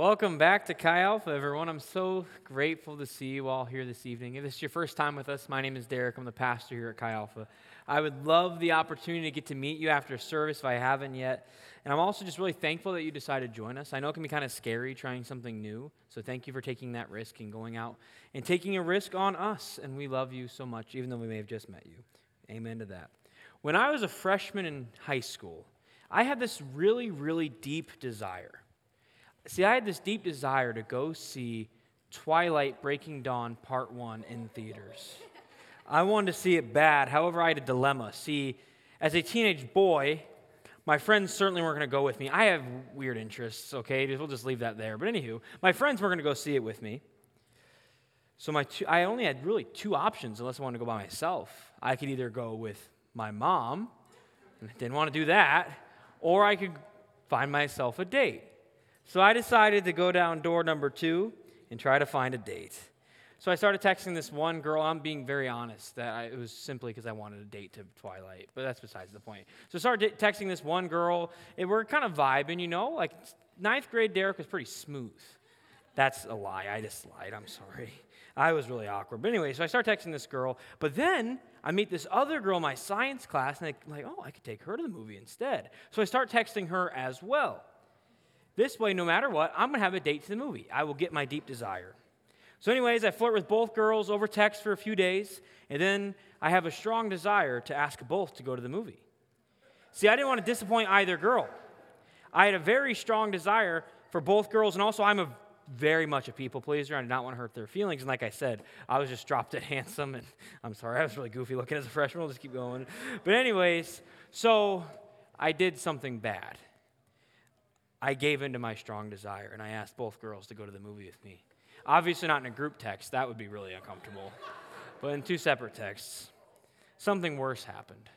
welcome back to Chi Alpha, everyone. I'm so grateful to see you all here this evening. If this is your first time with us, my name is Derek. I'm the pastor here at Chi Alpha. I would love the opportunity to get to meet you after service if I haven't yet. And I'm also just really thankful that you decided to join us. I know it can be kind of scary trying something new, so thank you for taking that risk and going out and taking a risk on us. And we love you so much, even though we may have just met you. Amen to that. When I was a freshman in high school, I had this really, really deep desire. See, I had this deep desire to go see Twilight Breaking Dawn Part 1 in theaters. I wanted to see it bad. However, I had a dilemma. See, as a teenage boy, my friends certainly weren't going to go with me. I have weird interests, okay? We'll just leave that there. But anywho, my friends weren't going to go see it with me. So my two, I only had really two options unless I wanted to go by myself. I could either go with my mom, and I didn't want to do that, or I could find myself a date. So I decided to go down door number two and try to find a date. So I started texting this one girl. I'm being very honest that I, it was simply because I wanted a date to Twilight, but that's besides the point. So I started texting this one girl. And we're kind of vibing, you know, like ninth grade Derek was pretty smooth. That's a lie. I just lied. I'm sorry. I was really awkward. But anyway, so I start texting this girl. But then I meet this other girl in my science class, and I'm like, oh, I could take her to the movie instead. So I start texting her as well. This way, no matter what, I'm going to have a date to the movie. I will get my deep desire. So, anyways, I flirt with both girls over text for a few days, and then I have a strong desire to ask both to go to the movie. See, I didn't want to disappoint either girl. I had a very strong desire for both girls, and also I'm a very much a people pleaser. I did not want to hurt their feelings. And like I said, I was just dropped dead handsome. And I'm sorry, I was really goofy looking as a freshman. We'll just keep going. But, anyways, so I did something bad. I gave in to my strong desire and I asked both girls to go to the movie with me. Obviously, not in a group text, that would be really uncomfortable. but in two separate texts, something worse happened.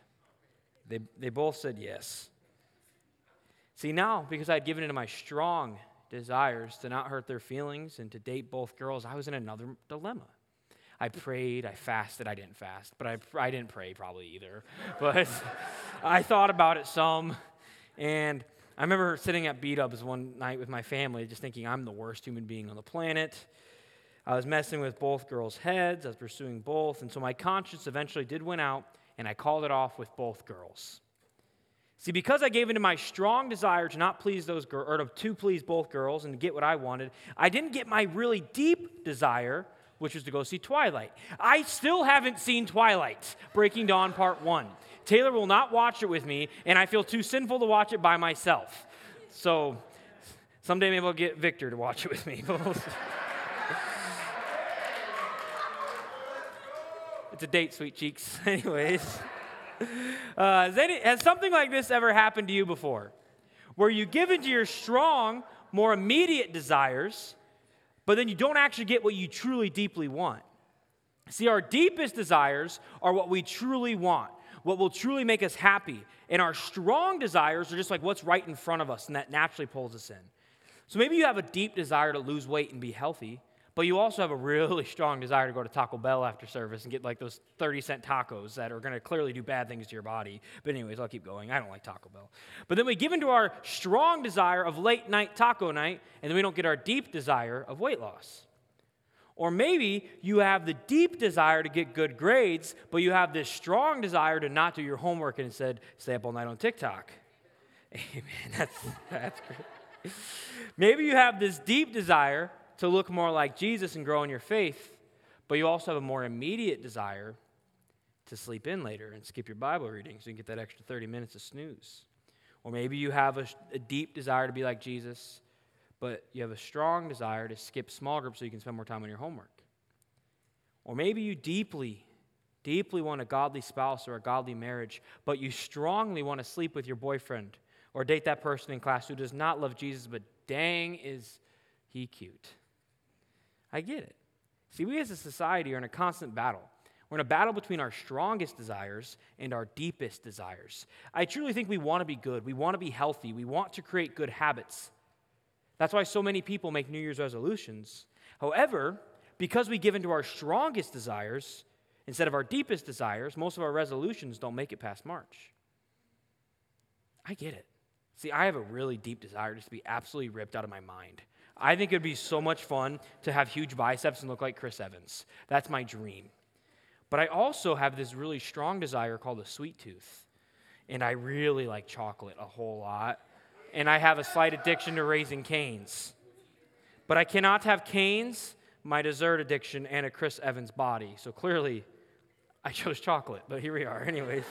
They, they both said yes. See, now, because I had given into my strong desires to not hurt their feelings and to date both girls, I was in another dilemma. I prayed, I fasted, I didn't fast, but I, I didn't pray probably either. But I thought about it some, and I remember sitting at beat ups one night with my family, just thinking I'm the worst human being on the planet. I was messing with both girls' heads, I was pursuing both, and so my conscience eventually did win out, and I called it off with both girls. See, because I gave into my strong desire to not please those girls, or to please both girls and get what I wanted, I didn't get my really deep desire, which was to go see Twilight. I still haven't seen Twilight, Breaking Dawn Part 1. Taylor will not watch it with me, and I feel too sinful to watch it by myself. So someday maybe I'll get Victor to watch it with me. it's a date, sweet cheeks. Anyways, uh, has, any, has something like this ever happened to you before? Where you give into your strong, more immediate desires, but then you don't actually get what you truly deeply want. See, our deepest desires are what we truly want what will truly make us happy. And our strong desires are just like what's right in front of us, and that naturally pulls us in. So maybe you have a deep desire to lose weight and be healthy, but you also have a really strong desire to go to Taco Bell after service and get like those 30 cent tacos that are going to clearly do bad things to your body. But, anyways, I'll keep going. I don't like Taco Bell. But then we give into our strong desire of late night taco night, and then we don't get our deep desire of weight loss. Or maybe you have the deep desire to get good grades, but you have this strong desire to not do your homework and instead stay up all night on TikTok. Amen. That's, that's great. Maybe you have this deep desire to look more like Jesus and grow in your faith, but you also have a more immediate desire to sleep in later and skip your Bible reading so you can get that extra 30 minutes of snooze. Or maybe you have a, a deep desire to be like Jesus, but you have a strong desire to skip small groups so you can spend more time on your homework. Or maybe you deeply, deeply want a godly spouse or a godly marriage, but you strongly want to sleep with your boyfriend or date that person in class who does not love Jesus, but dang, is he cute. I get it. See, we as a society are in a constant battle. We're in a battle between our strongest desires and our deepest desires. I truly think we want to be good. We want to be healthy. We want to create good habits. That's why so many people make New Year's resolutions. However, because we give into our strongest desires instead of our deepest desires, most of our resolutions don't make it past March. I get it. See, I have a really deep desire just to be absolutely ripped out of my mind. I think it'd be so much fun to have huge biceps and look like Chris Evans. That's my dream. But I also have this really strong desire called a sweet tooth. And I really like chocolate a whole lot. And I have a slight addiction to Raising Cane's. But I cannot have Cane's, my dessert addiction, and a Chris Evans body. So clearly, I chose chocolate, but here we are, anyways.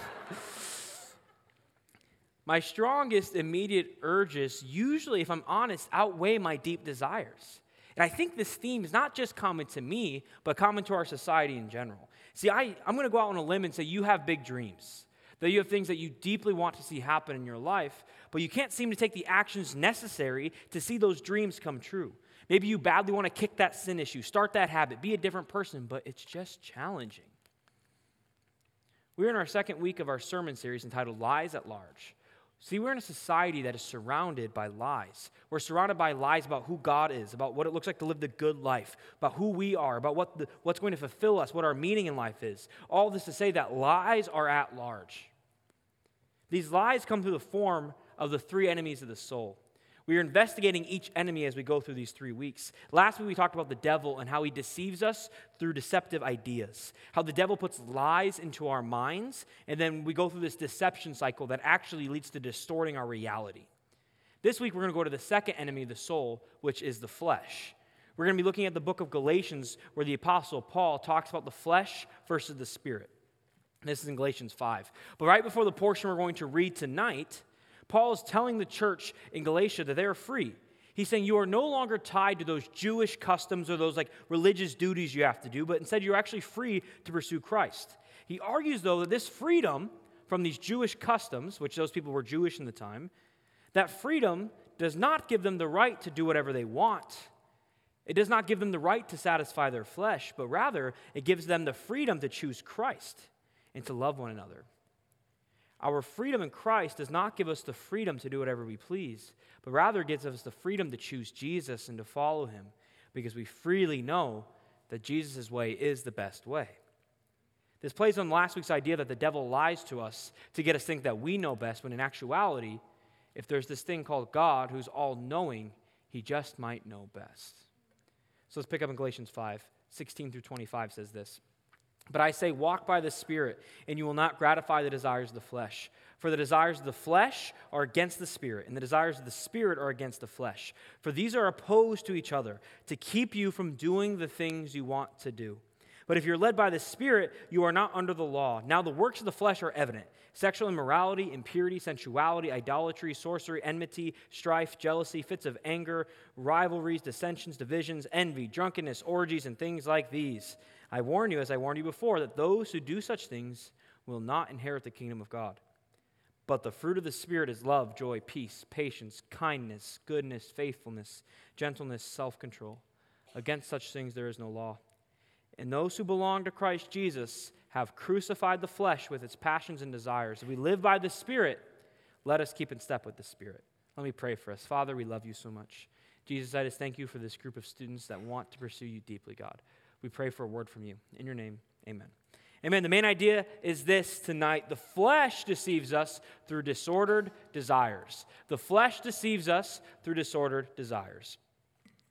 my strongest immediate urges, usually, if I'm honest, outweigh my deep desires. And I think this theme is not just common to me, but common to our society in general. See, I, I'm going to go out on a limb and say you have big dreams, that you have things that you deeply want to see happen in your life, but you can't seem to take the actions necessary to see those dreams come true. Maybe you badly want to kick that sin issue, start that habit, be a different person, but it's just challenging. We're in our second week of our sermon series entitled Lies at Large. See, we're in a society that is surrounded by lies. We're surrounded by lies about who God is, about what it looks like to live the good life, about who we are, about what the, what's going to fulfill us, what our meaning in life is. All this to say that lies are at large. These lies come through the form of the three enemies of the soul we are investigating each enemy as we go through these three weeks. Last week, we talked about the devil and how he deceives us through deceptive ideas, how the devil puts lies into our minds, and then we go through this deception cycle that actually leads to distorting our reality. This week, we're going to go to the second enemy of the soul, which is the flesh. We're going to be looking at the book of Galatians, where the Apostle Paul talks about the flesh versus the spirit. This is in Galatians 5. But right before the portion we're going to read tonight, Paul is telling the church in Galatia that they are free. He's saying you are no longer tied to those Jewish customs or those like religious duties you have to do, but instead you're actually free to pursue Christ. He argues, though, that this freedom from these Jewish customs, which those people were Jewish in the time, that freedom does not give them the right to do whatever they want. It does not give them the right to satisfy their flesh, but rather it gives them the freedom to choose Christ and to love one another. Our freedom in Christ does not give us the freedom to do whatever we please, but rather gives us the freedom to choose Jesus and to follow him because we freely know that Jesus' way is the best way. This plays on last week's idea that the devil lies to us to get us to think that we know best, when in actuality, if there's this thing called God who's all knowing, he just might know best. So let's pick up in Galatians 5 16 through 25 says this. But I say, walk by the Spirit, and you will not gratify the desires of the flesh. For the desires of the flesh are against the Spirit, and the desires of the Spirit are against the flesh. For these are opposed to each other, to keep you from doing the things you want to do. But if you're led by the Spirit, you are not under the law. Now the works of the flesh are evident sexual immorality, impurity, sensuality, idolatry, sorcery, enmity, strife, jealousy, fits of anger, rivalries, dissensions, divisions, envy, drunkenness, orgies, and things like these. I warn you, as I warned you before, that those who do such things will not inherit the kingdom of God. But the fruit of the Spirit is love, joy, peace, patience, kindness, goodness, faithfulness, gentleness, self control. Against such things there is no law. And those who belong to Christ Jesus have crucified the flesh with its passions and desires. If we live by the Spirit, let us keep in step with the Spirit. Let me pray for us. Father, we love you so much. Jesus, I just thank you for this group of students that want to pursue you deeply, God. We pray for a word from you. In your name, amen. Amen. The main idea is this tonight the flesh deceives us through disordered desires. The flesh deceives us through disordered desires.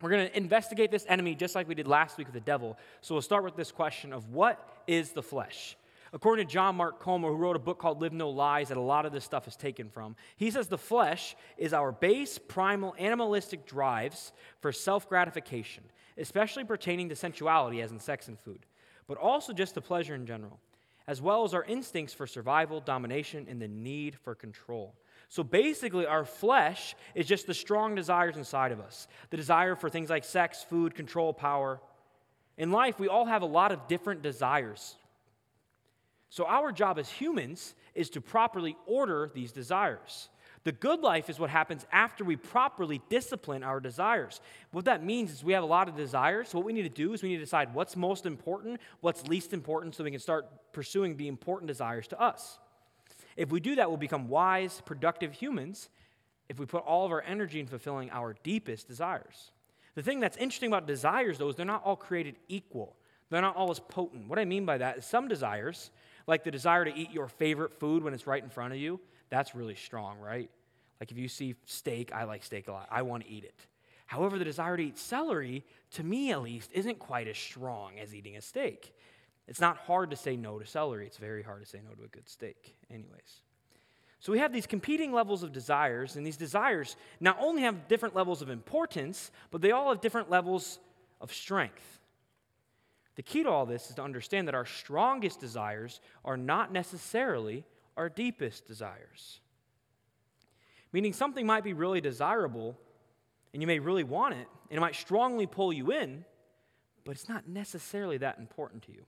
We're going to investigate this enemy just like we did last week with the devil. So we'll start with this question of what is the flesh? According to John Mark Comer, who wrote a book called Live No Lies, that a lot of this stuff is taken from, he says the flesh is our base, primal, animalistic drives for self gratification especially pertaining to sensuality, as in sex and food, but also just to pleasure in general, as well as our instincts for survival, domination, and the need for control. So basically, our flesh is just the strong desires inside of us the desire for things like sex, food, control, power. In life, we all have a lot of different desires. So, our job as humans is to properly order these desires. The good life is what happens after we properly discipline our desires. What that means is we have a lot of desires. So, what we need to do is we need to decide what's most important, what's least important, so we can start pursuing the important desires to us. If we do that, we'll become wise, productive humans if we put all of our energy in fulfilling our deepest desires. The thing that's interesting about desires, though, is they're not all created equal. They're not all as potent. What I mean by that is some desires, like the desire to eat your favorite food when it's right in front of you, that's really strong, right? Like if you see steak, I like steak a lot. I want to eat it. However, the desire to eat celery, to me at least, isn't quite as strong as eating a steak. It's not hard to say no to celery, it's very hard to say no to a good steak, anyways. So we have these competing levels of desires, and these desires not only have different levels of importance, but they all have different levels of strength. The key to all this is to understand that our strongest desires are not necessarily our deepest desires. Meaning, something might be really desirable, and you may really want it, and it might strongly pull you in, but it's not necessarily that important to you.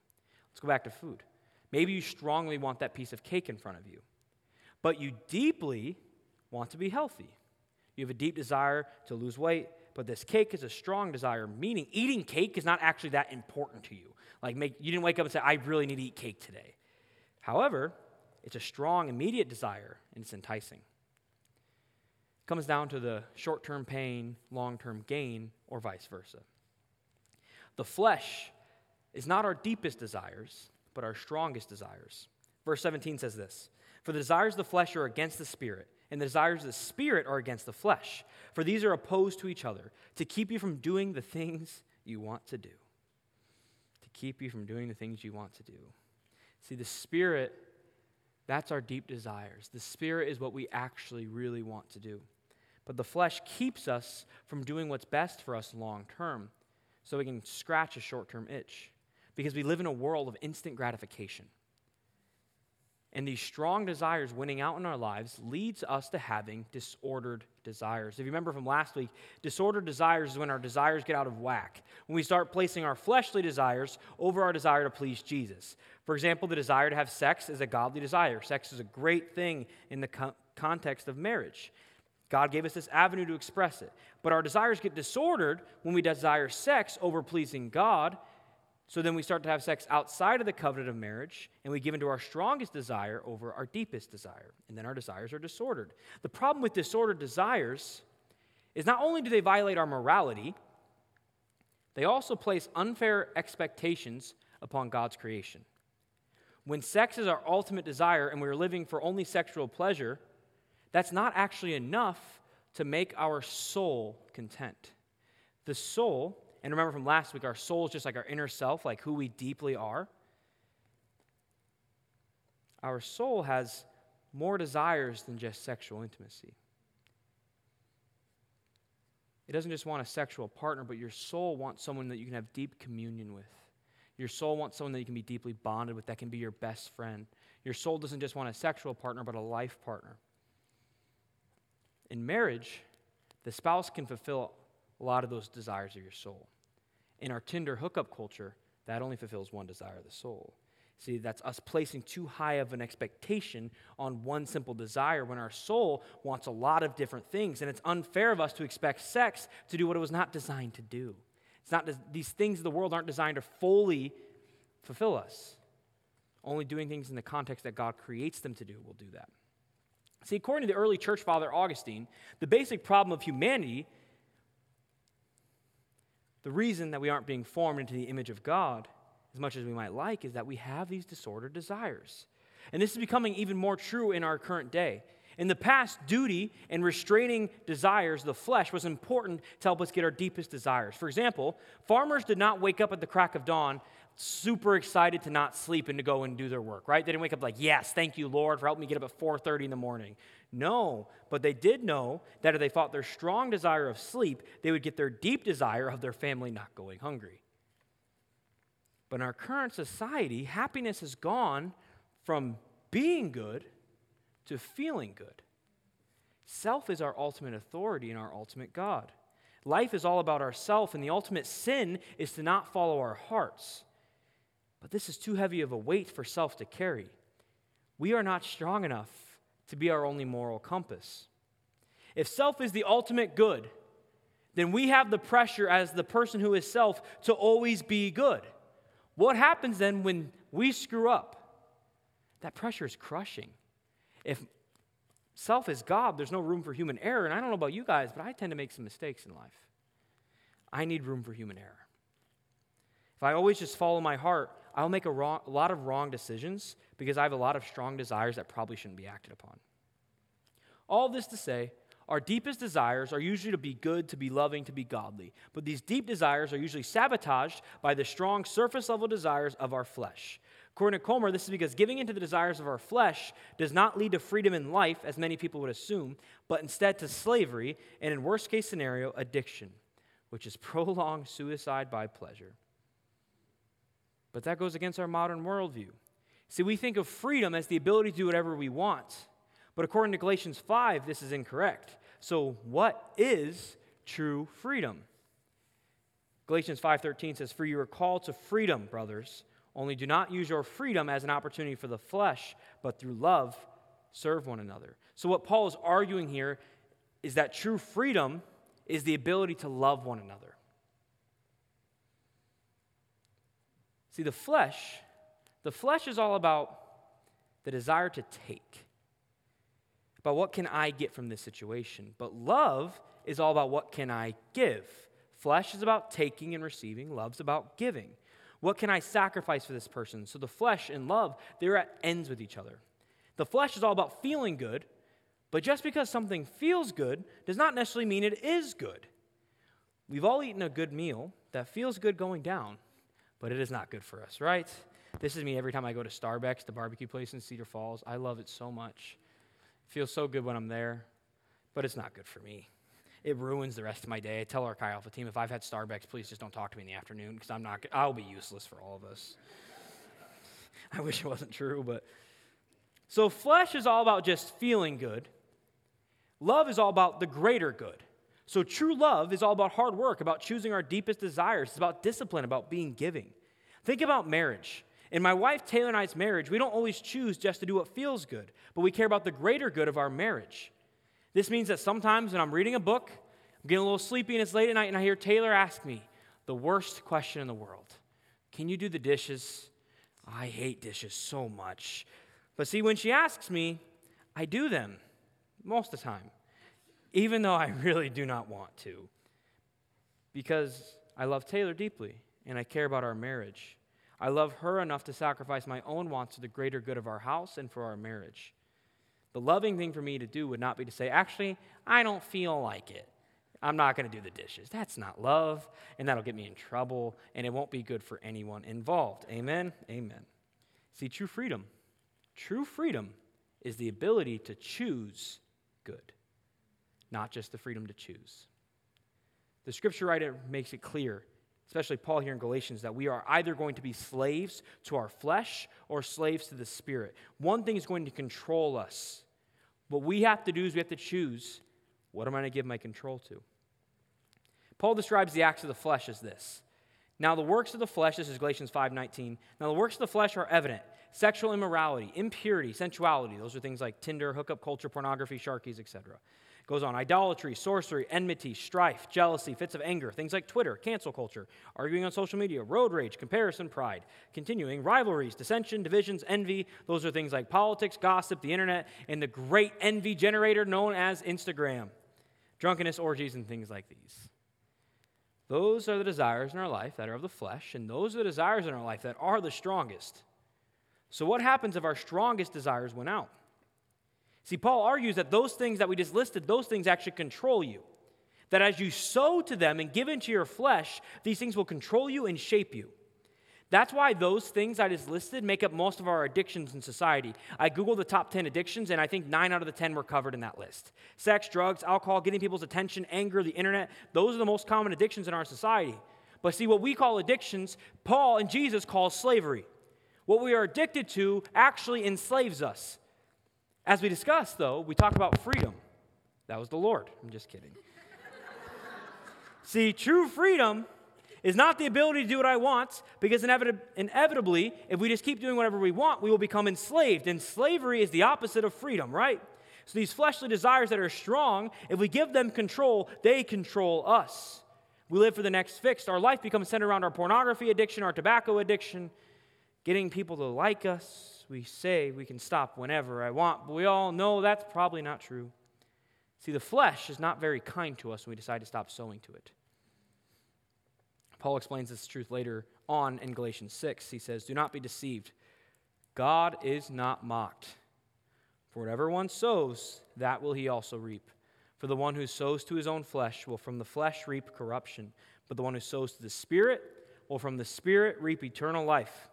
Let's go back to food. Maybe you strongly want that piece of cake in front of you, but you deeply want to be healthy. You have a deep desire to lose weight, but this cake is a strong desire, meaning eating cake is not actually that important to you. Like, make, you didn't wake up and say, I really need to eat cake today. However, it's a strong, immediate desire, and it's enticing. It comes down to the short term pain, long term gain, or vice versa. The flesh is not our deepest desires, but our strongest desires. Verse 17 says this For the desires of the flesh are against the spirit, and the desires of the spirit are against the flesh. For these are opposed to each other, to keep you from doing the things you want to do. To keep you from doing the things you want to do. See, the spirit, that's our deep desires. The spirit is what we actually really want to do. But the flesh keeps us from doing what's best for us long term so we can scratch a short term itch. Because we live in a world of instant gratification. And these strong desires winning out in our lives leads us to having disordered desires. If you remember from last week, disordered desires is when our desires get out of whack. When we start placing our fleshly desires over our desire to please Jesus. For example, the desire to have sex is a godly desire. Sex is a great thing in the co- context of marriage. God gave us this avenue to express it. But our desires get disordered when we desire sex over pleasing God. So then we start to have sex outside of the covenant of marriage, and we give into our strongest desire over our deepest desire. And then our desires are disordered. The problem with disordered desires is not only do they violate our morality, they also place unfair expectations upon God's creation. When sex is our ultimate desire and we're living for only sexual pleasure, that's not actually enough to make our soul content. The soul, and remember from last week, our soul is just like our inner self, like who we deeply are. Our soul has more desires than just sexual intimacy. It doesn't just want a sexual partner, but your soul wants someone that you can have deep communion with. Your soul wants someone that you can be deeply bonded with, that can be your best friend. Your soul doesn't just want a sexual partner, but a life partner. In marriage, the spouse can fulfill a lot of those desires of your soul. In our Tinder hookup culture, that only fulfills one desire of the soul. See, that's us placing too high of an expectation on one simple desire when our soul wants a lot of different things. And it's unfair of us to expect sex to do what it was not designed to do. It's not these things of the world aren't designed to fully fulfill us. Only doing things in the context that God creates them to do will do that. See, according to the early church father Augustine, the basic problem of humanity, the reason that we aren't being formed into the image of God as much as we might like, is that we have these disordered desires. And this is becoming even more true in our current day. In the past, duty and restraining desires, the flesh, was important to help us get our deepest desires. For example, farmers did not wake up at the crack of dawn super excited to not sleep and to go and do their work, right? They didn't wake up like, yes, thank you, Lord, for helping me get up at 4:30 in the morning. No, but they did know that if they fought their strong desire of sleep, they would get their deep desire of their family not going hungry. But in our current society, happiness has gone from being good to feeling good. Self is our ultimate authority and our ultimate God. Life is all about ourself, and the ultimate sin is to not follow our hearts. But this is too heavy of a weight for self to carry. We are not strong enough to be our only moral compass. If self is the ultimate good, then we have the pressure as the person who is self to always be good. What happens then when we screw up? That pressure is crushing. If self is God, there's no room for human error. And I don't know about you guys, but I tend to make some mistakes in life. I need room for human error. If I always just follow my heart, I'll make a, wrong, a lot of wrong decisions because I have a lot of strong desires that probably shouldn't be acted upon. All this to say, our deepest desires are usually to be good, to be loving, to be godly. But these deep desires are usually sabotaged by the strong surface level desires of our flesh. According to Comer, this is because giving into the desires of our flesh does not lead to freedom in life, as many people would assume, but instead to slavery and, in worst case scenario, addiction, which is prolonged suicide by pleasure. But that goes against our modern worldview. See, we think of freedom as the ability to do whatever we want. But according to Galatians 5, this is incorrect. So, what is true freedom? Galatians 5:13 says, "For you are called to freedom, brothers. Only do not use your freedom as an opportunity for the flesh, but through love serve one another." So what Paul is arguing here is that true freedom is the ability to love one another. See, the flesh, the flesh is all about the desire to take about what can I get from this situation. But love is all about what can I give. Flesh is about taking and receiving, love's about giving. What can I sacrifice for this person? So the flesh and love, they're at ends with each other. The flesh is all about feeling good, but just because something feels good does not necessarily mean it is good. We've all eaten a good meal that feels good going down, but it is not good for us, right? This is me every time I go to Starbucks, the barbecue place in Cedar Falls. I love it so much. It feels so good when I'm there, but it's not good for me. It ruins the rest of my day. I tell our Chi Alpha team if I've had Starbucks, please just don't talk to me in the afternoon because I'm not. I'll be useless for all of us. I wish it wasn't true, but so flesh is all about just feeling good. Love is all about the greater good. So true love is all about hard work, about choosing our deepest desires. It's about discipline, about being giving. Think about marriage. In my wife Taylor and I's marriage, we don't always choose just to do what feels good, but we care about the greater good of our marriage. This means that sometimes when I'm reading a book, I'm getting a little sleepy and it's late at night, and I hear Taylor ask me the worst question in the world Can you do the dishes? I hate dishes so much. But see, when she asks me, I do them most of the time, even though I really do not want to, because I love Taylor deeply and I care about our marriage. I love her enough to sacrifice my own wants to the greater good of our house and for our marriage. The loving thing for me to do would not be to say, actually, I don't feel like it. I'm not going to do the dishes. That's not love, and that'll get me in trouble, and it won't be good for anyone involved. Amen? Amen. See, true freedom, true freedom is the ability to choose good, not just the freedom to choose. The scripture writer makes it clear especially Paul here in Galatians, that we are either going to be slaves to our flesh or slaves to the spirit. One thing is going to control us. What we have to do is we have to choose what am I going to give my control to? Paul describes the acts of the flesh as this. Now the works of the flesh, this is Galatians 5:19. Now the works of the flesh are evident: sexual immorality, impurity, sensuality. Those are things like Tinder, hookup culture, pornography, sharkies, etc. Goes on idolatry, sorcery, enmity, strife, jealousy, fits of anger, things like Twitter, cancel culture, arguing on social media, road rage, comparison, pride. Continuing, rivalries, dissension, divisions, envy. Those are things like politics, gossip, the internet, and the great envy generator known as Instagram. Drunkenness, orgies, and things like these. Those are the desires in our life that are of the flesh, and those are the desires in our life that are the strongest. So, what happens if our strongest desires went out? See, Paul argues that those things that we just listed, those things actually control you. That as you sow to them and give into your flesh, these things will control you and shape you. That's why those things I just listed make up most of our addictions in society. I Googled the top 10 addictions, and I think nine out of the 10 were covered in that list sex, drugs, alcohol, getting people's attention, anger, the internet. Those are the most common addictions in our society. But see, what we call addictions, Paul and Jesus call slavery. What we are addicted to actually enslaves us. As we discussed, though, we talk about freedom. That was the Lord. I'm just kidding. See, true freedom is not the ability to do what I want, because inevitably, if we just keep doing whatever we want, we will become enslaved. And slavery is the opposite of freedom, right? So these fleshly desires that are strong, if we give them control, they control us. We live for the next fix. Our life becomes centered around our pornography addiction, our tobacco addiction, getting people to like us, we say we can stop whenever I want, but we all know that's probably not true. See, the flesh is not very kind to us when we decide to stop sowing to it. Paul explains this truth later on in Galatians 6. He says, Do not be deceived. God is not mocked. For whatever one sows, that will he also reap. For the one who sows to his own flesh will from the flesh reap corruption, but the one who sows to the Spirit will from the Spirit reap eternal life.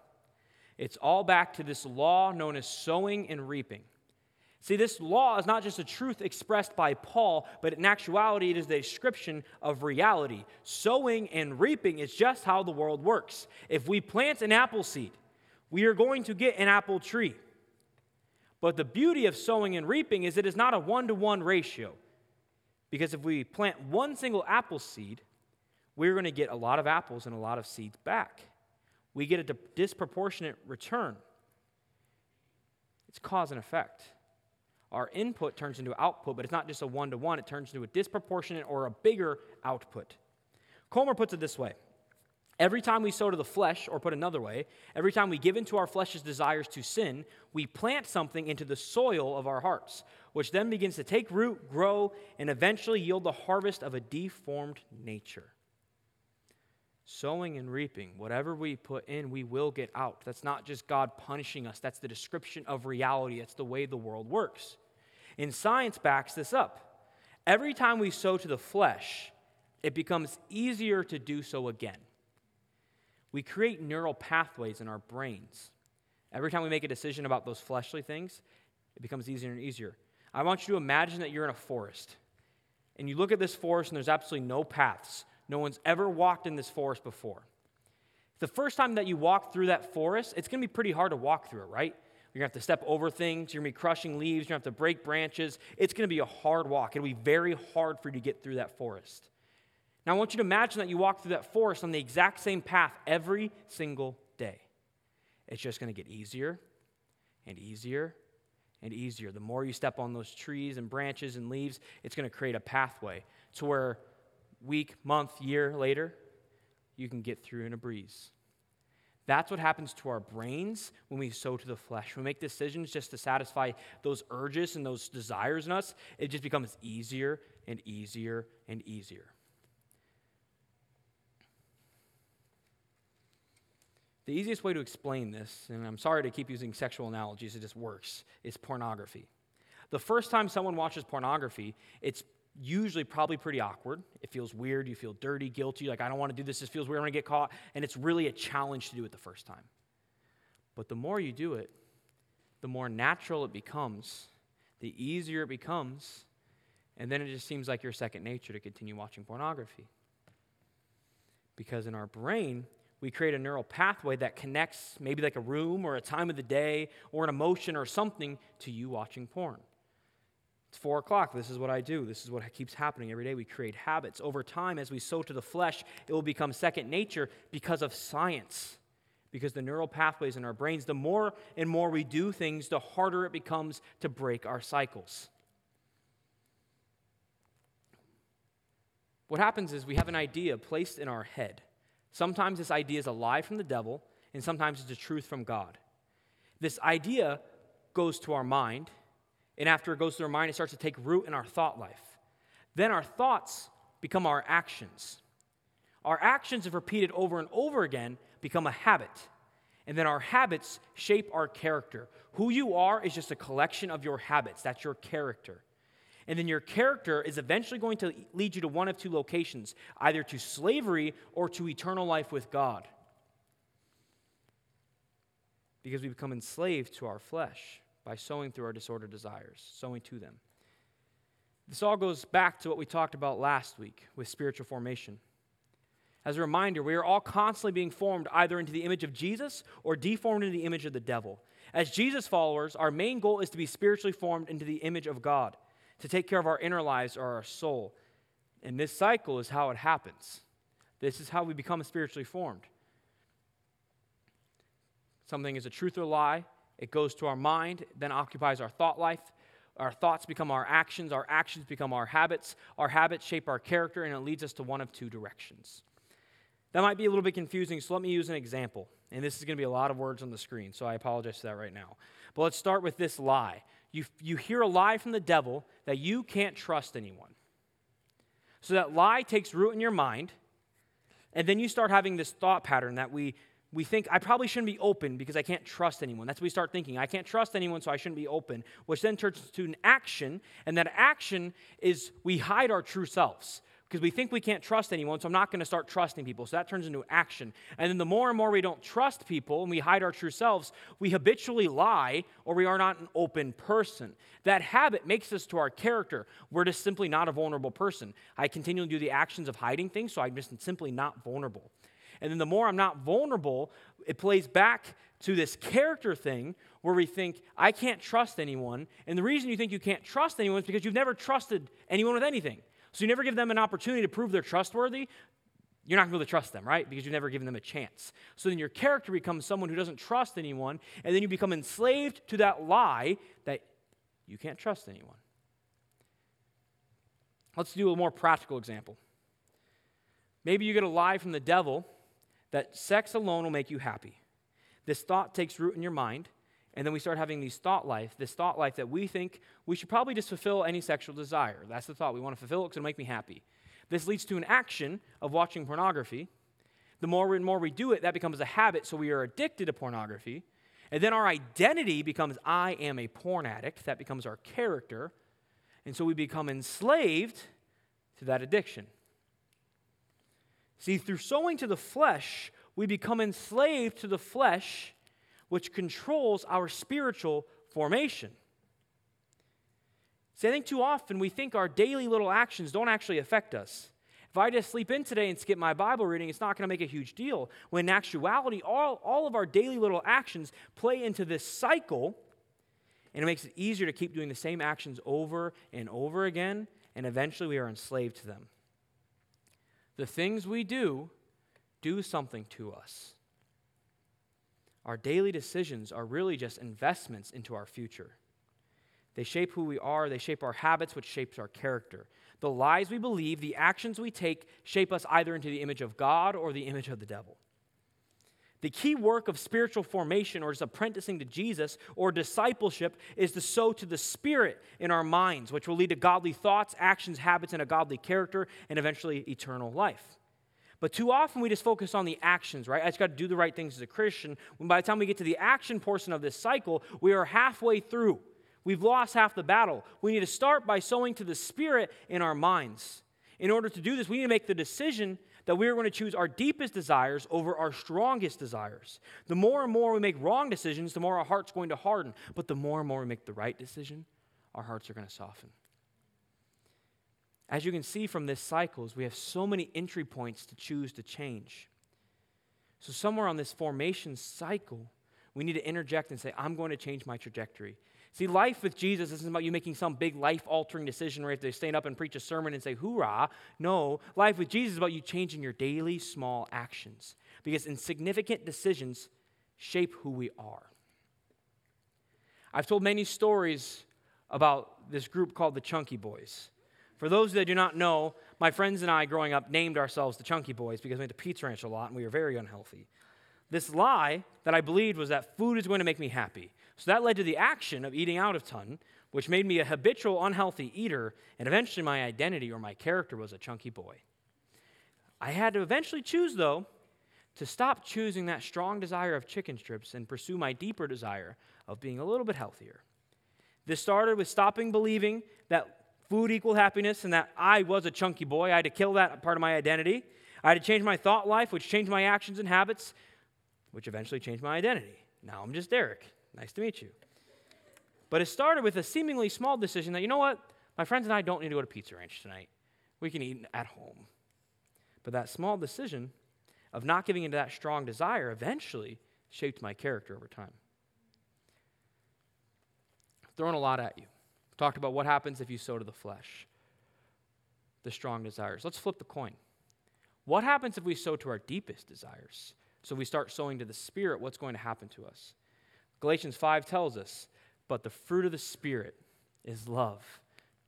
It's all back to this law known as sowing and reaping. See, this law is not just a truth expressed by Paul, but in actuality, it is the description of reality. Sowing and reaping is just how the world works. If we plant an apple seed, we are going to get an apple tree. But the beauty of sowing and reaping is it is not a one to one ratio. Because if we plant one single apple seed, we're going to get a lot of apples and a lot of seeds back. We get a disproportionate return. It's cause and effect. Our input turns into output, but it's not just a one to one, it turns into a disproportionate or a bigger output. Comer puts it this way Every time we sow to the flesh, or put another way, every time we give into our flesh's desires to sin, we plant something into the soil of our hearts, which then begins to take root, grow, and eventually yield the harvest of a deformed nature. Sowing and reaping, whatever we put in, we will get out. That's not just God punishing us, that's the description of reality. That's the way the world works. And science backs this up. Every time we sow to the flesh, it becomes easier to do so again we create neural pathways in our brains. Every time we make a decision about those fleshly things, it becomes easier and easier. I want you to imagine that you're in a forest and you look at this forest and there's absolutely no paths. No one's ever walked in this forest before. The first time that you walk through that forest, it's to be pretty hard to walk through it, right? You're to have to step over things. You're to be crushing leaves. You're to have to break branches. It's to be a hard walk. It'll be very hard for you to get through that forest. Now, I want you to imagine that you walk through that forest on the exact same path every single day. It's just to get easier and easier and easier. The more you step on those trees and branches and leaves, it's going to create a pathway to where week, month, year later, you can get through in a breeze. That's what happens to our brains when we sow to the flesh. We make decisions just to satisfy those urges and those desires in us, it just becomes easier and easier and easier. The easiest way to explain this, and I'm sorry to keep using sexual analogies, it just works, is pornography. The first time someone watches pornography, it's usually probably pretty awkward. It feels weird. You feel dirty, guilty. Like, I don't want to do this. This feels weird. I'm going to get caught. And it's really a challenge to do it the first time. But the more you do it, the more natural it becomes, the easier it becomes. And then it just seems like your second nature to continue watching pornography. Because in our brain, we create a neural pathway that connects maybe like a room or a time of the day or an emotion or something to you watching porn. It's four o'clock. This is what I do. This is what keeps happening every day. We create habits. Over time, as we sow to the flesh, it will become second nature because of science, because the neural pathways in our brains, the more and more we do things, the harder it becomes to break our cycles. What happens is we have an idea placed in our head Sometimes this idea is a lie from the devil, and sometimes it's a truth from God. This idea goes to our mind, and after it goes through our mind, it starts to take root in our thought life. Then our thoughts become our actions. Our actions, if repeated over and over again, become a habit. And then our habits shape our character. Who you are is just a collection of your habits. That's your character. And then your character is eventually going to lead you to one of two locations either to slavery or to eternal life with God. Because we become enslaved to our flesh by sowing through our disordered desires, sowing to them. This all goes back to what we talked about last week with spiritual formation. As a reminder, we are all constantly being formed either into the image of Jesus or deformed into the image of the devil. As Jesus followers, our main goal is to be spiritually formed into the image of God to take care of our inner lives or our soul. And this cycle is how it happens. This is how we become spiritually formed. Something is a truth or lie, it goes to our mind, then occupies our thought life. Our thoughts become our actions, our actions become our habits, our habits shape our character, and it leads us to one of two directions. That might be a little bit confusing, so let me use an example. And this is going to be a lot of words on the screen, so I apologize for that right now. But let's start with this lie you, you hear a lie from the devil that you can't trust anyone. So that lie takes root in your mind, and then you start having this thought pattern that we we think I probably shouldn't be open because I can't trust anyone. That's what we start thinking. I can't trust anyone, so I shouldn't be open, which then turns to an action. And that action is we hide our true selves because we think we can't trust anyone, so I'm not going to start trusting people. So that turns into action. And then the more and more we don't trust people and we hide our true selves, we habitually lie or we are not an open person. That habit makes us to our character. We're just simply not a vulnerable person. I continually do the actions of hiding things, so I'm just simply not vulnerable. And then the more I'm not vulnerable, it plays back to this character thing where we think, I can't trust anyone. And the reason you think you can't trust anyone is because you've never trusted anyone with anything. So you never give them an opportunity to prove they're trustworthy. You're not going to be able to trust them, right? Because you've never given them a chance. So then your character becomes someone who doesn't trust anyone, and then you become enslaved to that lie that you can't trust anyone. Let's do a more practical example. Maybe you get a lie from the devil that sex alone will make you happy. This thought takes root in your mind, and then we start having these thought life, this thought life that we think we should probably just fulfill any sexual desire. That's the thought. We want to fulfill it because it'll make me happy. This leads to an action of watching pornography. The more and more we do it, that becomes a habit, so we are addicted to pornography. And then our identity becomes I am a porn addict. That becomes our character. And so we become enslaved to that addiction. See, through sowing to the flesh, we become enslaved to the flesh, which controls our spiritual formation. See, I think too often we think our daily little actions don't actually affect us. If I just sleep in today and skip my Bible reading, it's not going to make a huge deal. When in actuality, all, all of our daily little actions play into this cycle, and it makes it easier to keep doing the same actions over and over again, and eventually we are enslaved to them the things we do do something to us. Our daily decisions are really just investments into our future. They shape who we are, they shape our habits, which shapes our character. The lies we believe, the actions we take, shape us either into the image of God or the image of the devil. The key work of spiritual formation or just apprenticing to Jesus or discipleship is to sow to the Spirit in our minds, which will lead to godly thoughts, actions, habits, and a godly character, and eventually eternal life. But too often we just focus on the actions, right? I just got to do the right things as a Christian. When by the time we get to the action portion of this cycle, we are halfway through. We've lost half the battle. We need to start by sowing to the Spirit in our minds. In order to do this, we need to make the decision that we are going to choose our deepest desires over our strongest desires. The more and more we make wrong decisions, the more our heart's going to harden. But the more and more we make the right decision, our hearts are going to soften. As you can see from this cycles, we have so many entry points to choose to change. So somewhere on this formation cycle, we need to interject and say, I'm going to change my trajectory. See, life with Jesus isn't about you making some big life altering decision where you have to stand up and preach a sermon and say, hoorah. No, life with Jesus is about you changing your daily small actions because insignificant decisions shape who we are. I've told many stories about this group called the Chunky Boys. For those that do not know, my friends and I growing up named ourselves the Chunky Boys because we went to Pizza Ranch a lot and we were very unhealthy. This lie that I believed was that food is going to make me happy. So that led to the action of eating out of ton, which made me a habitual unhealthy eater, and eventually my identity or my character was a chunky boy. I had to eventually choose, though, to stop choosing that strong desire of chicken strips and pursue my deeper desire of being a little bit healthier. This started with stopping believing that food equaled happiness and that I was a chunky boy. I had to kill that part of my identity. I had to change my thought life, which changed my actions and habits, which eventually changed my identity. Now I'm just Derek. Nice to meet you. But it started with a seemingly small decision that, you know what? My friends and I don't need to go to Pizza Ranch tonight. We can eat at home. But that small decision of not giving into that strong desire eventually shaped my character over time. Thrown a lot at you. Talked about what happens if you sow to the flesh, the strong desires. Let's flip the coin. What happens if we sow to our deepest desires? So we start sowing to the Spirit, what's going to happen to us? Galatians 5 tells us, but the fruit of the Spirit is love,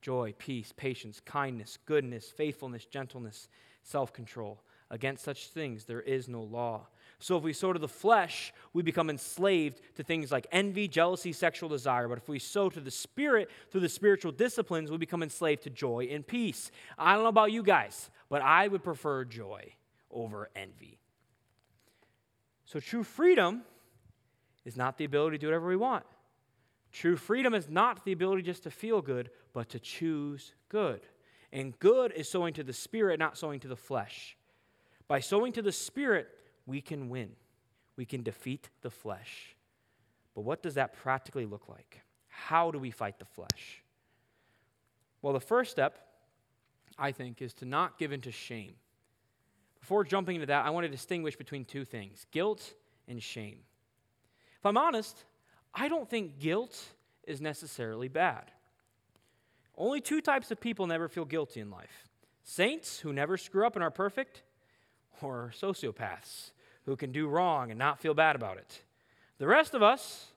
joy, peace, patience, kindness, goodness, faithfulness, gentleness, self control. Against such things there is no law. So if we sow to the flesh, we become enslaved to things like envy, jealousy, sexual desire. But if we sow to the spirit through the spiritual disciplines, we become enslaved to joy and peace. I don't know about you guys, but I would prefer joy over envy. So, true freedom is not the ability to do whatever we want. True freedom is not the ability just to feel good, but to choose good. And good is sowing to the spirit, not sowing to the flesh. By sowing to the spirit, we can win. We can defeat the flesh. But what does that practically look like? How do we fight the flesh? Well, the first step, I think, is to not give in to shame. Before jumping into that, I want to distinguish between two things guilt and shame. If I'm honest, I don't think guilt is necessarily bad. Only two types of people never feel guilty in life saints who never screw up and are perfect, or sociopaths who can do wrong and not feel bad about it. The rest of us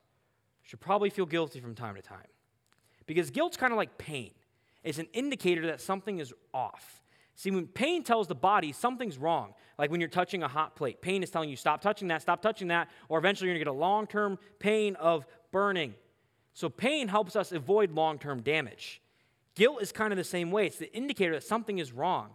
should probably feel guilty from time to time. Because guilt's kind of like pain, it's an indicator that something is off. See, when pain tells the body something's wrong, like when you're touching a hot plate, pain is telling you, stop touching that, stop touching that, or eventually you're gonna get a long term pain of burning. So, pain helps us avoid long term damage. Guilt is kind of the same way. It's the indicator that something is wrong,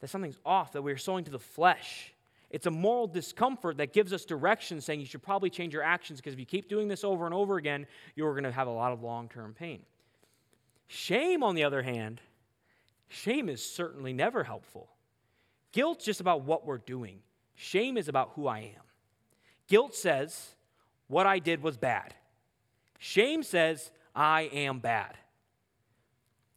that something's off, that we're sowing to the flesh. It's a moral discomfort that gives us direction, saying you should probably change your actions because if you keep doing this over and over again, you're to have a lot of long term pain. Shame, on the other hand, Shame is certainly never helpful. Guilt's just about what we're doing, shame is about who I am. Guilt says, what I did was bad. Shame says, I am bad.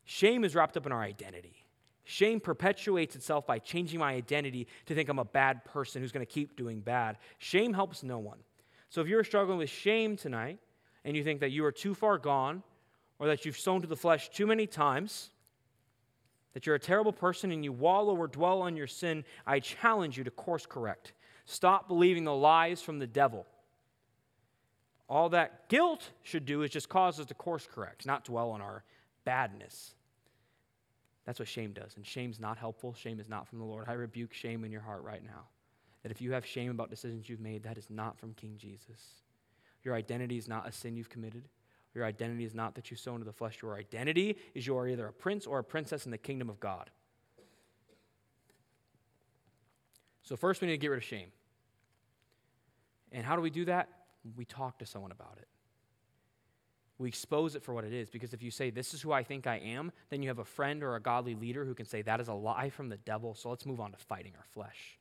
Shame is wrapped up in our identity. Shame perpetuates itself by changing my identity to think I'm a bad person who's going to keep doing bad. Shame helps no one. So if you're struggling with shame tonight and you think that you are too far gone or that you've sown to the flesh too many times, that you're a terrible person and you wallow or dwell on your sin, I challenge you to course correct. Stop believing the lies from the devil. All that guilt should do is just cause us to course correct, not dwell on our badness. That's what shame does. And shame's not helpful. Shame is not from the Lord. I rebuke shame in your heart right now. That if you have shame about decisions you've made, that is not from King Jesus. Your identity is not a sin you've committed. Your identity is not that you sow into the flesh. Your identity is you are either a prince or a princess in the kingdom of God. So, first, we need to get rid of shame. And how do we do that? We talk to someone about it. We expose it for what it is. Because if you say, This is who I think I am, then you have a friend or a godly leader who can say, That is a lie from the devil. So, let's move on to fighting our flesh.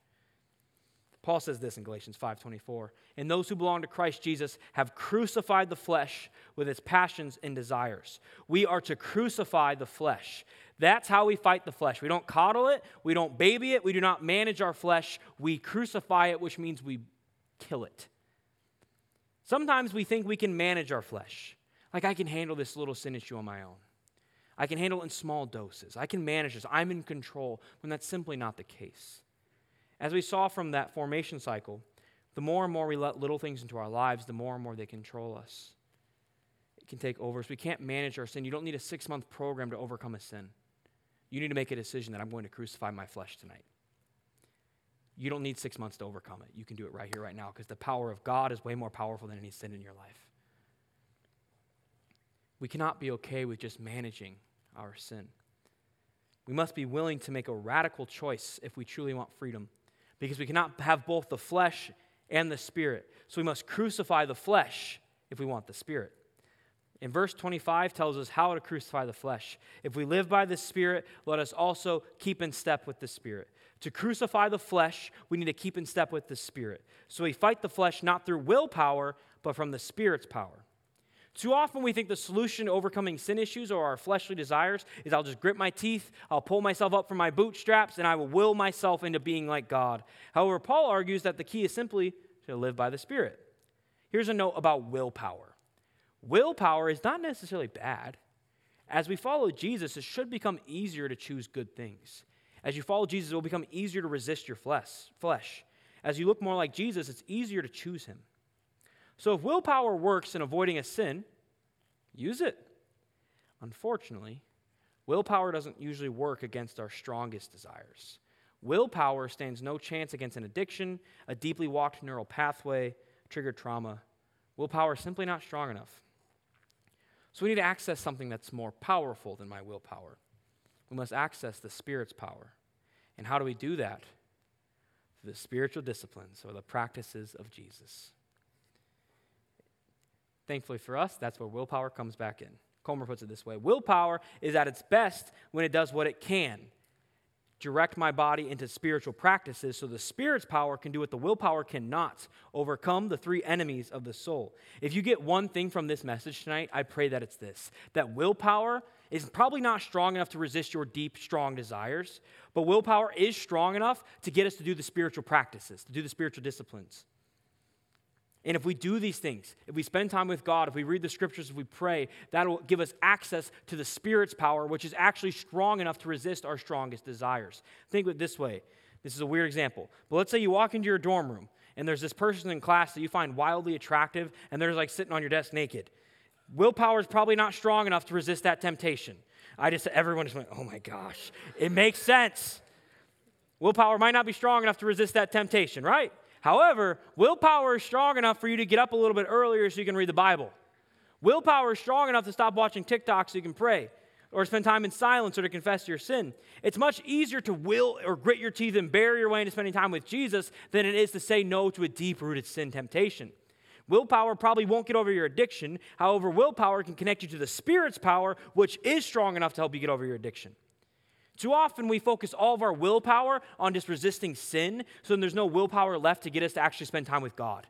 Paul says this in Galatians 5:24, "And those who belong to Christ Jesus have crucified the flesh with its passions and desires." We are to crucify the flesh. That's how we fight the flesh. We don't coddle it, we don't baby it, we do not manage our flesh. We crucify it, which means we kill it. Sometimes we think we can manage our flesh. Like I can handle this little sin issue on my own. I can handle it in small doses. I can manage this. I'm in control when that's simply not the case. As we saw from that formation cycle, the more and more we let little things into our lives, the more and more they control us. It can take over. So we can't manage our sin. You don't need a six month program to overcome a sin. You need to make a decision that I'm going to crucify my flesh tonight. You don't need six months to overcome it. You can do it right here, right now, because the power of God is way more powerful than any sin in your life. We cannot be okay with just managing our sin. We must be willing to make a radical choice if we truly want freedom because we cannot have both the flesh and the spirit. So we must crucify the flesh if we want the spirit. In verse 25 tells us how to crucify the flesh. If we live by the spirit, let us also keep in step with the spirit. To crucify the flesh, we need to keep in step with the spirit. So we fight the flesh not through willpower, but from the spirit's power. Too often we think the solution to overcoming sin issues or our fleshly desires is I'll just grip my teeth, I'll pull myself up from my bootstraps, and I will will myself into being like God. However, Paul argues that the key is simply to live by the Spirit. Here's a note about willpower willpower is not necessarily bad. As we follow Jesus, it should become easier to choose good things. As you follow Jesus, it will become easier to resist your flesh. As you look more like Jesus, it's easier to choose him. So if willpower works in avoiding a sin, use it. Unfortunately, willpower doesn't usually work against our strongest desires. Willpower stands no chance against an addiction, a deeply walked neural pathway, triggered trauma. Willpower is simply not strong enough. So we need to access something that's more powerful than my willpower. We must access the Spirit's power. And how do we do that? through the spiritual disciplines or the practices of Jesus. Thankfully for us, that's where willpower comes back in. Comer puts it this way Willpower is at its best when it does what it can direct my body into spiritual practices so the Spirit's power can do what the willpower cannot overcome the three enemies of the soul. If you get one thing from this message tonight, I pray that it's this that willpower is probably not strong enough to resist your deep, strong desires, but willpower is strong enough to get us to do the spiritual practices, to do the spiritual disciplines. And if we do these things, if we spend time with God, if we read the scriptures, if we pray, that'll give us access to the Spirit's power, which is actually strong enough to resist our strongest desires. Think of it this way this is a weird example, but let's say you walk into your dorm room and there's this person in class that you find wildly attractive and they're like sitting on your desk naked. Willpower is probably not strong enough to resist that temptation. I just, everyone just went, oh my gosh, it makes sense. Willpower might not be strong enough to resist that temptation, right? However, willpower is strong enough for you to get up a little bit earlier so you can read the Bible. Willpower is strong enough to stop watching TikTok so you can pray or spend time in silence or to confess your sin. It's much easier to will or grit your teeth and bury your way into spending time with Jesus than it is to say no to a deep rooted sin temptation. Willpower probably won't get over your addiction. However, willpower can connect you to the Spirit's power, which is strong enough to help you get over your addiction. Too often we focus all of our willpower on just resisting sin, so then there's no willpower left to get us to actually spend time with God.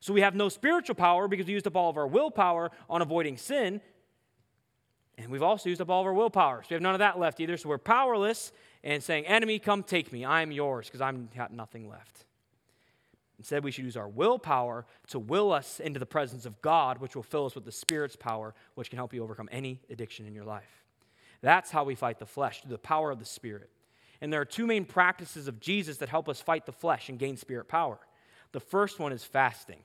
So we have no spiritual power because we used up all of our willpower on avoiding sin. And we've also used up all of our willpower. So we have none of that left either. So we're powerless and saying, Enemy, come take me. I am yours because I've got nothing left. Instead, we should use our willpower to will us into the presence of God, which will fill us with the Spirit's power, which can help you overcome any addiction in your life. That's how we fight the flesh, through the power of the Spirit. And there are two main practices of Jesus that help us fight the flesh and gain spirit power. The first one is fasting.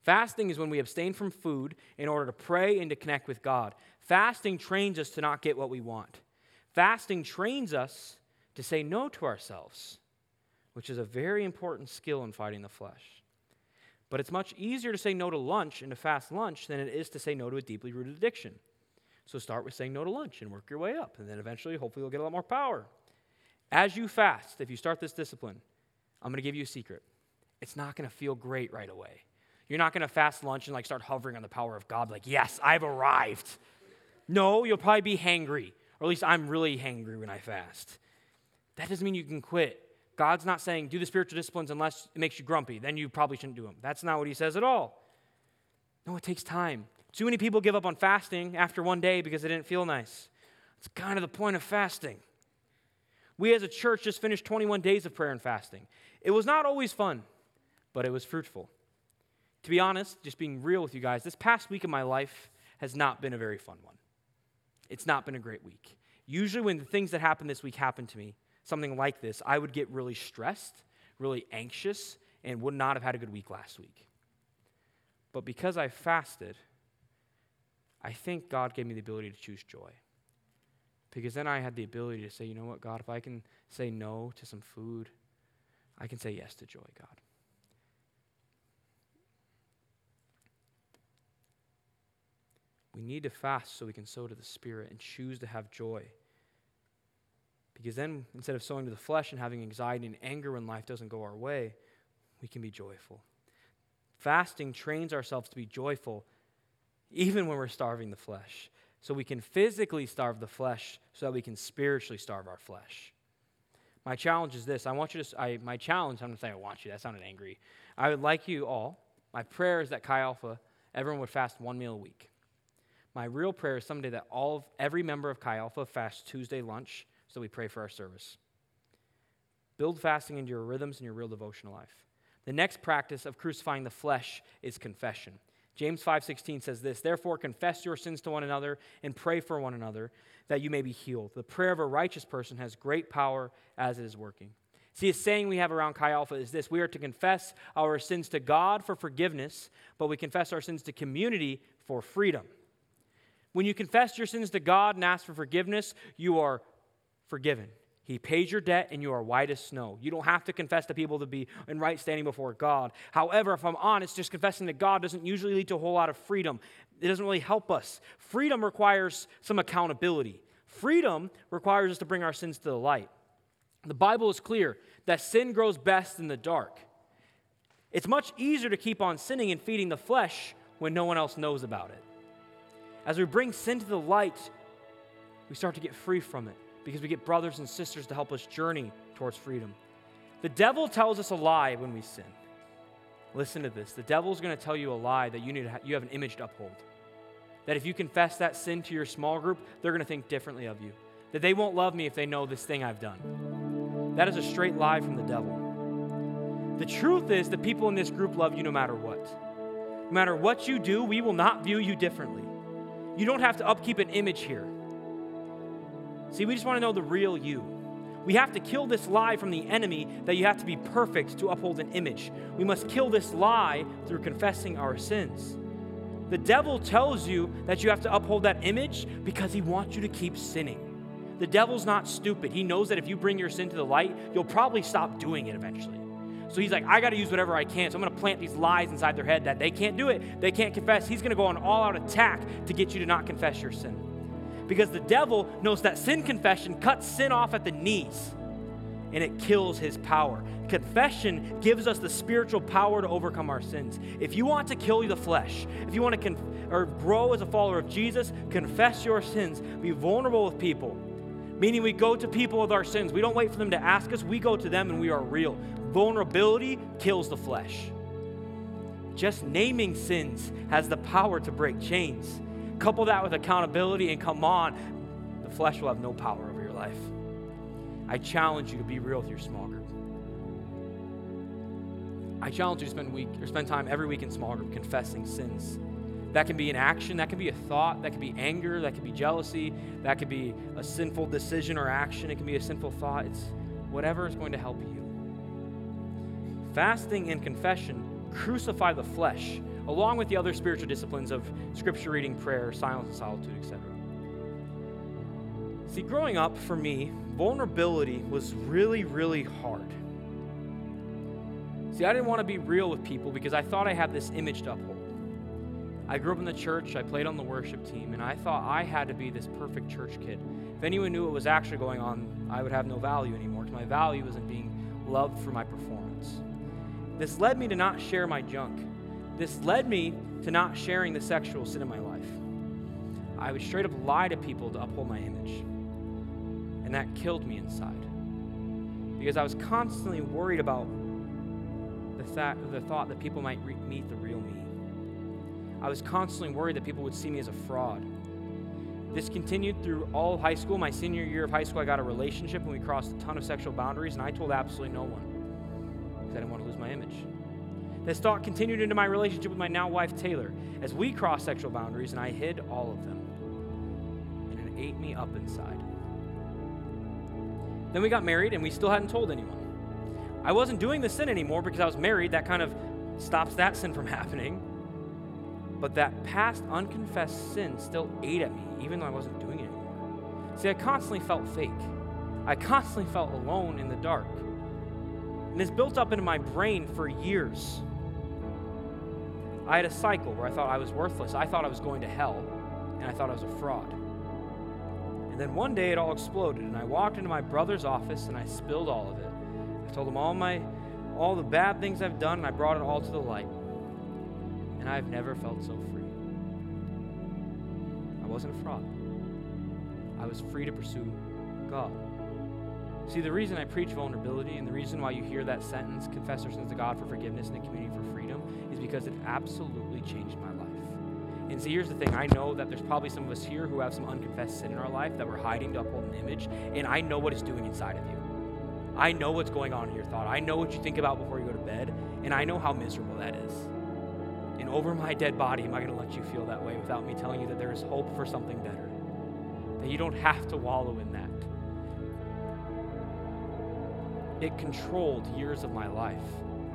Fasting is when we abstain from food in order to pray and to connect with God. Fasting trains us to not get what we want. Fasting trains us to say no to ourselves, which is a very important skill in fighting the flesh. But it's much easier to say no to lunch and to fast lunch than it is to say no to a deeply rooted addiction. So start with saying no to lunch and work your way up. And then eventually, hopefully, you'll get a lot more power. As you fast, if you start this discipline, I'm going to give you a secret. It's not going to feel great right away. You're not going to fast lunch and like start hovering on the power of God, like, yes, I've arrived. No, you'll probably be hangry, or at least I'm really hangry when I fast. That doesn't mean you can quit. God's not saying do the spiritual disciplines unless it makes you grumpy. Then you probably shouldn't do them. That's not what He says at all. No, it takes time. Too many people give up on fasting after one day because it didn't feel nice. It's kind of the point of fasting. We as a church just finished 21 days of prayer and fasting. It was not always fun, but it was fruitful. To be honest, just being real with you guys, this past week of my life has not been a very fun one. It's not been a great week. Usually, when the things that happened this week happened to me, something like this, I would get really stressed, really anxious, and would not have had a good week last week. But because I fasted, I think God gave me the ability to choose joy. Because then I had the ability to say, you know what, God, if I can say no to some food, I can say yes to joy, God. We need to fast so we can sow to the Spirit and choose to have joy. Because then, instead of sowing to the flesh and having anxiety and anger when life doesn't go our way, we can be joyful. Fasting trains ourselves to be joyful even when we're starving the flesh. So we can physically starve the flesh so that we can spiritually starve our flesh. My challenge is this. I want you to, I, my challenge, I'm going to say I want you, that sounded angry. I would like you all, my prayer is that Chi Alpha, everyone would fast one meal a week. My real prayer is someday that all of, every member of Chi Alpha fasts Tuesday lunch so we pray for our service. Build fasting into your rhythms and your real devotional life. The next practice of crucifying the flesh is confession. James 5:16 says this, "Therefore confess your sins to one another and pray for one another that you may be healed. The prayer of a righteous person has great power as it is working." See, a saying we have around Chi Alpha is this we are to confess our sins to God for forgiveness, but we confess our sins to community for freedom. When you confess your sins to God and ask for forgiveness, you are forgiven. He pays your debt and you are white as snow. You don't have to confess to people to be in right standing before God. However, if I'm honest, just confessing to God doesn't usually lead to a whole lot of freedom. It doesn't really help us. Freedom requires some accountability. Freedom requires us to bring our sins to the light. The Bible is clear that sin grows best in the dark. It's much easier to keep on sinning and feeding the flesh when no one else knows about it. As we bring sin to the light, we start to get free from it because we get brothers and sisters to help us journey towards freedom. The devil tells us a lie when we sin. Listen to this. The devil's going to tell you a lie that you need ha- you have an image to uphold. That if you confess that sin to your small group, they're going to think differently of you. That they won't love me if they know this thing I've done. That is a straight lie from the devil. The truth is that people in this group love you no matter what. No matter what you do, we will not view you differently. You don't have to upkeep an image here. See, we just want to know the real you. We have to kill this lie from the enemy that you have to be perfect to uphold an image. We must kill this lie through confessing our sins. The devil tells you that you have to uphold that image because he wants you to keep sinning. The devil's not stupid. He knows that if you bring your sin to the light, you'll probably stop doing it eventually. So he's like, I got to use whatever I can. So I'm going to plant these lies inside their head that they can't do it, they can't confess. He's going to go on all out attack to get you to not confess your sin. Because the devil knows that sin confession cuts sin off at the knees and it kills his power. Confession gives us the spiritual power to overcome our sins. If you want to kill the flesh, if you want to conf- or grow as a follower of Jesus, confess your sins, be vulnerable with people. Meaning, we go to people with our sins. We don't wait for them to ask us, we go to them and we are real. Vulnerability kills the flesh. Just naming sins has the power to break chains. Couple that with accountability, and come on, the flesh will have no power over your life. I challenge you to be real with your small group. I challenge you to spend week or spend time every week in small group confessing sins. That can be an action, that can be a thought, that can be anger, that can be jealousy, that could be a sinful decision or action, it can be a sinful thought. It's whatever is going to help you. Fasting and confession crucify the flesh along with the other spiritual disciplines of scripture reading, prayer, silence and solitude, etc. See, growing up for me, vulnerability was really, really hard. See, I didn't want to be real with people because I thought I had this image to uphold. I grew up in the church, I played on the worship team, and I thought I had to be this perfect church kid. If anyone knew what was actually going on, I would have no value anymore because my value wasn't being loved for my performance. This led me to not share my junk. This led me to not sharing the sexual sin in my life. I would straight up lie to people to uphold my image. And that killed me inside. Because I was constantly worried about the, th- the thought that people might re- meet the real me. I was constantly worried that people would see me as a fraud. This continued through all high school. My senior year of high school, I got a relationship and we crossed a ton of sexual boundaries, and I told absolutely no one because I didn't want to lose my image. This thought continued into my relationship with my now wife, Taylor, as we crossed sexual boundaries, and I hid all of them. And it ate me up inside. Then we got married, and we still hadn't told anyone. I wasn't doing the sin anymore because I was married. That kind of stops that sin from happening. But that past unconfessed sin still ate at me, even though I wasn't doing it anymore. See, I constantly felt fake. I constantly felt alone in the dark. And it's built up into my brain for years. I had a cycle where I thought I was worthless. I thought I was going to hell, and I thought I was a fraud. And then one day it all exploded, and I walked into my brother's office and I spilled all of it. I told him all my all the bad things I've done, and I brought it all to the light. And I've never felt so free. I wasn't a fraud. I was free to pursue God. See, the reason I preach vulnerability and the reason why you hear that sentence, confess your sins to God for forgiveness and the community for freedom, is because it absolutely changed my life. And see, here's the thing I know that there's probably some of us here who have some unconfessed sin in our life that we're hiding to uphold an image, and I know what it's doing inside of you. I know what's going on in your thought. I know what you think about before you go to bed, and I know how miserable that is. And over my dead body, am I going to let you feel that way without me telling you that there is hope for something better? That you don't have to wallow in that. It controlled years of my life.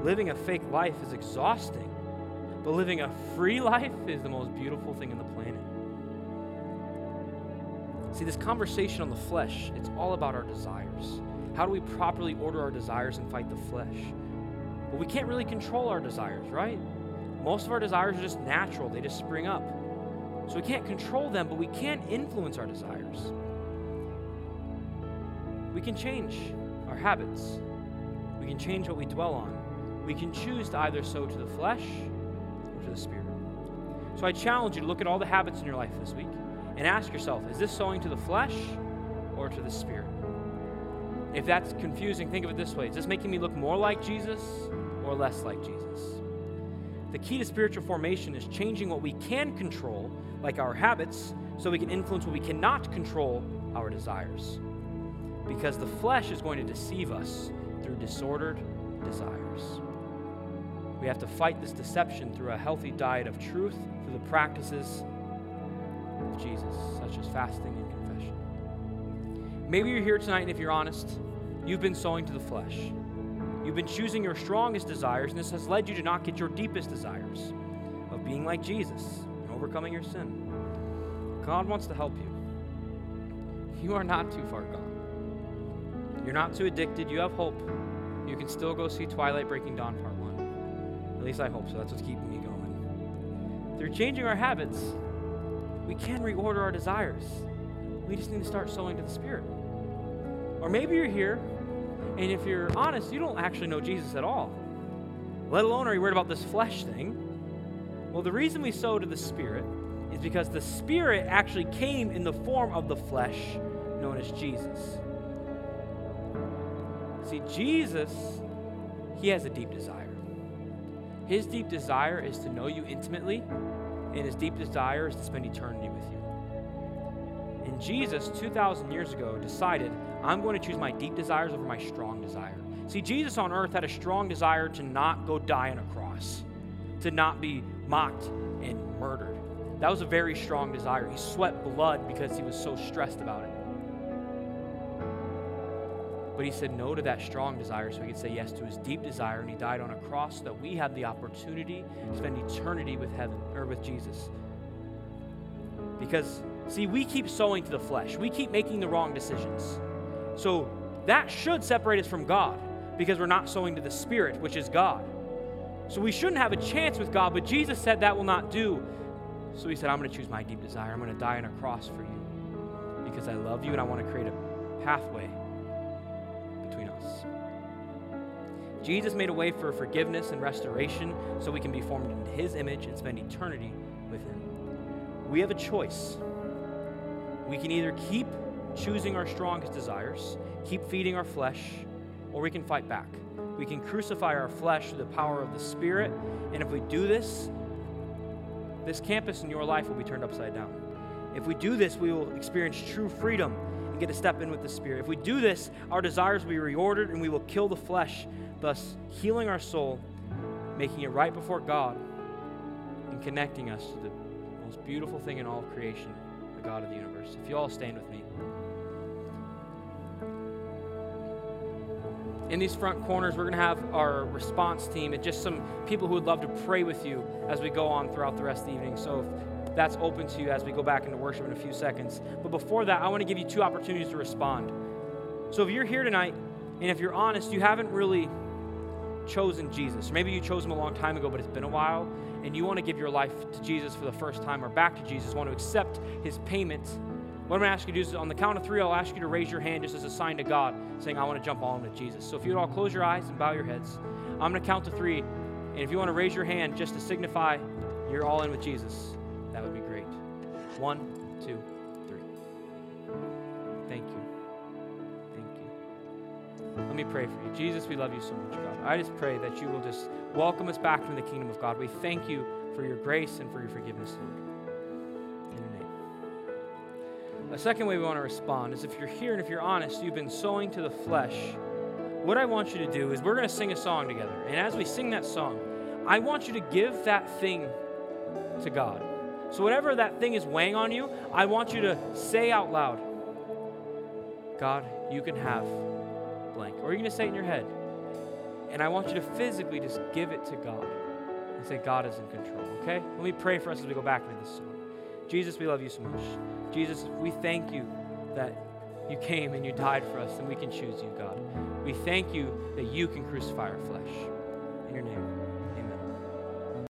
Living a fake life is exhausting, but living a free life is the most beautiful thing on the planet. See, this conversation on the flesh, it's all about our desires. How do we properly order our desires and fight the flesh? But we can't really control our desires, right? Most of our desires are just natural, they just spring up. So we can't control them, but we can influence our desires. We can change our habits. We can change what we dwell on. We can choose to either sow to the flesh or to the spirit. So I challenge you to look at all the habits in your life this week and ask yourself is this sowing to the flesh or to the spirit? If that's confusing, think of it this way Is this making me look more like Jesus or less like Jesus? The key to spiritual formation is changing what we can control, like our habits, so we can influence what we cannot control, our desires. Because the flesh is going to deceive us through disordered desires. We have to fight this deception through a healthy diet of truth, through the practices of Jesus, such as fasting and confession. Maybe you're here tonight, and if you're honest, you've been sowing to the flesh. You've been choosing your strongest desires, and this has led you to not get your deepest desires of being like Jesus and overcoming your sin. God wants to help you. You are not too far gone. You're not too addicted. You have hope. You can still go see Twilight Breaking Dawn Part 1. At least I hope so. That's what's keeping me going. Through changing our habits, we can reorder our desires. We just need to start sowing to the Spirit. Or maybe you're here and if you're honest, you don't actually know Jesus at all, let alone are you worried about this flesh thing. Well, the reason we sow to the Spirit is because the Spirit actually came in the form of the flesh known as Jesus. See, Jesus, he has a deep desire. His deep desire is to know you intimately, and his deep desire is to spend eternity with you. And Jesus, 2,000 years ago, decided, I'm going to choose my deep desires over my strong desire. See, Jesus on earth had a strong desire to not go die on a cross, to not be mocked and murdered. That was a very strong desire. He sweat blood because he was so stressed about it. But he said no to that strong desire so he could say yes to his deep desire, and he died on a cross so that we had the opportunity to spend eternity with heaven or with Jesus. Because See, we keep sowing to the flesh, we keep making the wrong decisions. So that should separate us from God because we're not sowing to the Spirit, which is God. So we shouldn't have a chance with God, but Jesus said that will not do. So he said, I'm going to choose my deep desire. I'm going to die on a cross for you because I love you and I want to create a pathway us. Jesus made a way for forgiveness and restoration so we can be formed into his image and spend eternity with him. We have a choice. We can either keep choosing our strongest desires, keep feeding our flesh, or we can fight back. We can crucify our flesh through the power of the Spirit, and if we do this, this campus in your life will be turned upside down. If we do this, we will experience true freedom get to step in with the Spirit. If we do this, our desires will be reordered and we will kill the flesh, thus healing our soul, making it right before God, and connecting us to the most beautiful thing in all of creation, the God of the universe. If you all stand with me. In these front corners, we're going to have our response team and just some people who would love to pray with you as we go on throughout the rest of the evening. So if that's open to you as we go back into worship in a few seconds. But before that, I want to give you two opportunities to respond. So if you're here tonight, and if you're honest, you haven't really chosen Jesus. Maybe you chose him a long time ago, but it's been a while, and you want to give your life to Jesus for the first time or back to Jesus, want to accept his payment. What I'm going to ask you to do is on the count of three, I'll ask you to raise your hand just as a sign to God, saying, I want to jump all in with Jesus. So if you'd all close your eyes and bow your heads, I'm going to count to three. And if you want to raise your hand just to signify you're all in with Jesus, that would be great. One, two, three. Thank you. Thank you. Let me pray for you. Jesus, we love you so much, God. I just pray that you will just welcome us back into the kingdom of God. We thank you for your grace and for your forgiveness, Lord. In your name. A second way we want to respond is if you're here and if you're honest, you've been sowing to the flesh. What I want you to do is we're going to sing a song together. And as we sing that song, I want you to give that thing to God. So, whatever that thing is weighing on you, I want you to say out loud, God, you can have blank. Or you're going to say it in your head. And I want you to physically just give it to God and say, God is in control, okay? Let me pray for us as we go back into this song. Jesus, we love you so much. Jesus, we thank you that you came and you died for us and we can choose you, God. We thank you that you can crucify our flesh. In your name.